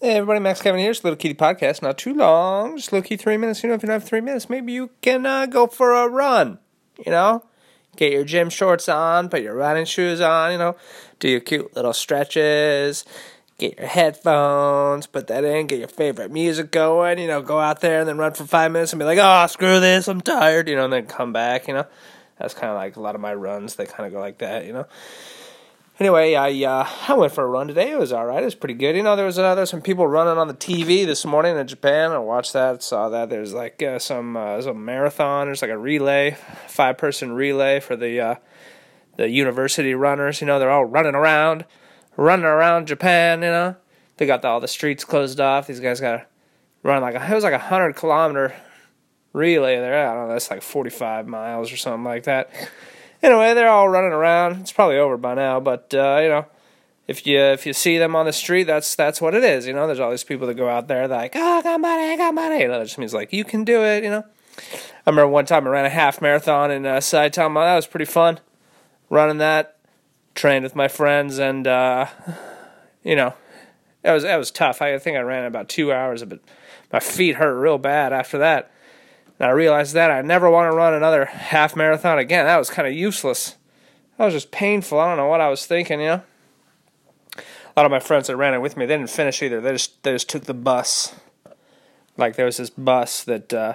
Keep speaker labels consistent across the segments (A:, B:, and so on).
A: Hey everybody, Max Kevin here. It's a Little Kitty Podcast. Not too long, just Little Kitty three minutes. You know, if you don't have three minutes, maybe you can uh, go for a run. You know, get your gym shorts on, put your running shoes on. You know, do your cute little stretches. Get your headphones, put that in, get your favorite music going. You know, go out there and then run for five minutes and be like, "Oh, screw this, I'm tired." You know, and then come back. You know, that's kind of like a lot of my runs. They kind of go like that. You know anyway, I uh, I went for a run today. It was all right. It was pretty good. You know, there was uh, some people running on the TV this morning in Japan. I watched that, saw that. There's like uh, some uh, a marathon. There's like a relay, five person relay for the uh, the university runners. You know, they're all running around, running around Japan. You know, they got the, all the streets closed off. These guys got to run like a, it was like a hundred kilometer relay there. I don't know. That's like forty five miles or something like that anyway, they're all running around. It's probably over by now, but uh, you know, if you if you see them on the street, that's that's what it is. You know, there's all these people that go out there like, oh, I got money, I got money. You know, that just means like you can do it. You know, I remember one time I ran a half marathon in uh, Saitama. That was pretty fun. Running that, trained with my friends, and uh, you know, that was that was tough. I think I ran about two hours, but my feet hurt real bad after that. And I realized that I never want to run another half marathon again. That was kind of useless. That was just painful. I don't know what I was thinking, you know. A lot of my friends that ran it with me, they didn't finish either. They just they just took the bus. Like there was this bus that uh,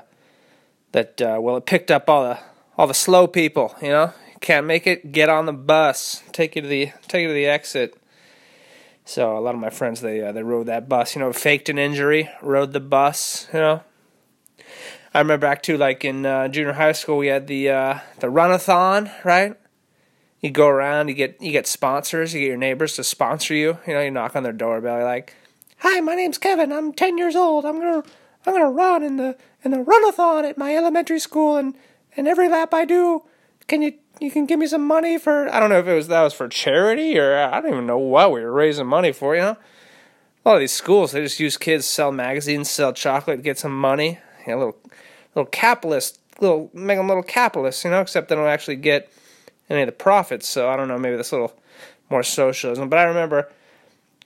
A: that uh, well, it picked up all the all the slow people. You know, can't make it, get on the bus, take you to the take you to the exit. So a lot of my friends they uh, they rode that bus. You know, faked an injury, rode the bus. You know, I remember back to like in uh, junior high school, we had the uh, the runathon, right? You go around, you get you get sponsors, you get your neighbors to sponsor you. You know, you knock on their doorbell, you're like, "Hi, my name's Kevin. I'm ten years old. I'm gonna I'm gonna run in the in the runathon at my elementary school, and and every lap I do, can you you can give me some money for I don't know if it was that was for charity or I don't even know what we were raising money for. You know, a lot of these schools they just use kids sell magazines, sell chocolate, get some money. Know, little little capitalist, little make them a little capitalists, you know. Except they don't actually get any of the profits. So I don't know. Maybe that's a little more socialism. But I remember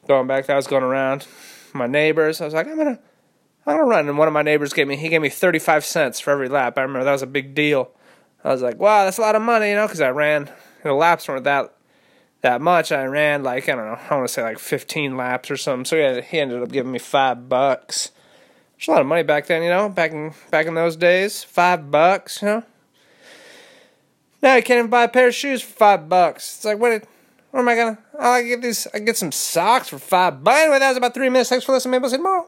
A: going back. I was going around my neighbors. I was like, I'm gonna, I'm gonna run. And one of my neighbors gave me, he gave me 35 cents for every lap. I remember that was a big deal. I was like, wow, that's a lot of money, you know, because I ran. The laps weren't that that much. I ran like I don't know. I want to say like 15 laps or something. So yeah, he ended up giving me five bucks. There's a lot of money back then, you know, back in back in those days. Five bucks, you know. Now you can't even buy a pair of shoes for five bucks. It's like what? What am I gonna? I get these. I get some socks for five bucks. Anyway, that was about three minutes. Thanks for listening. Maybe I'll see tomorrow.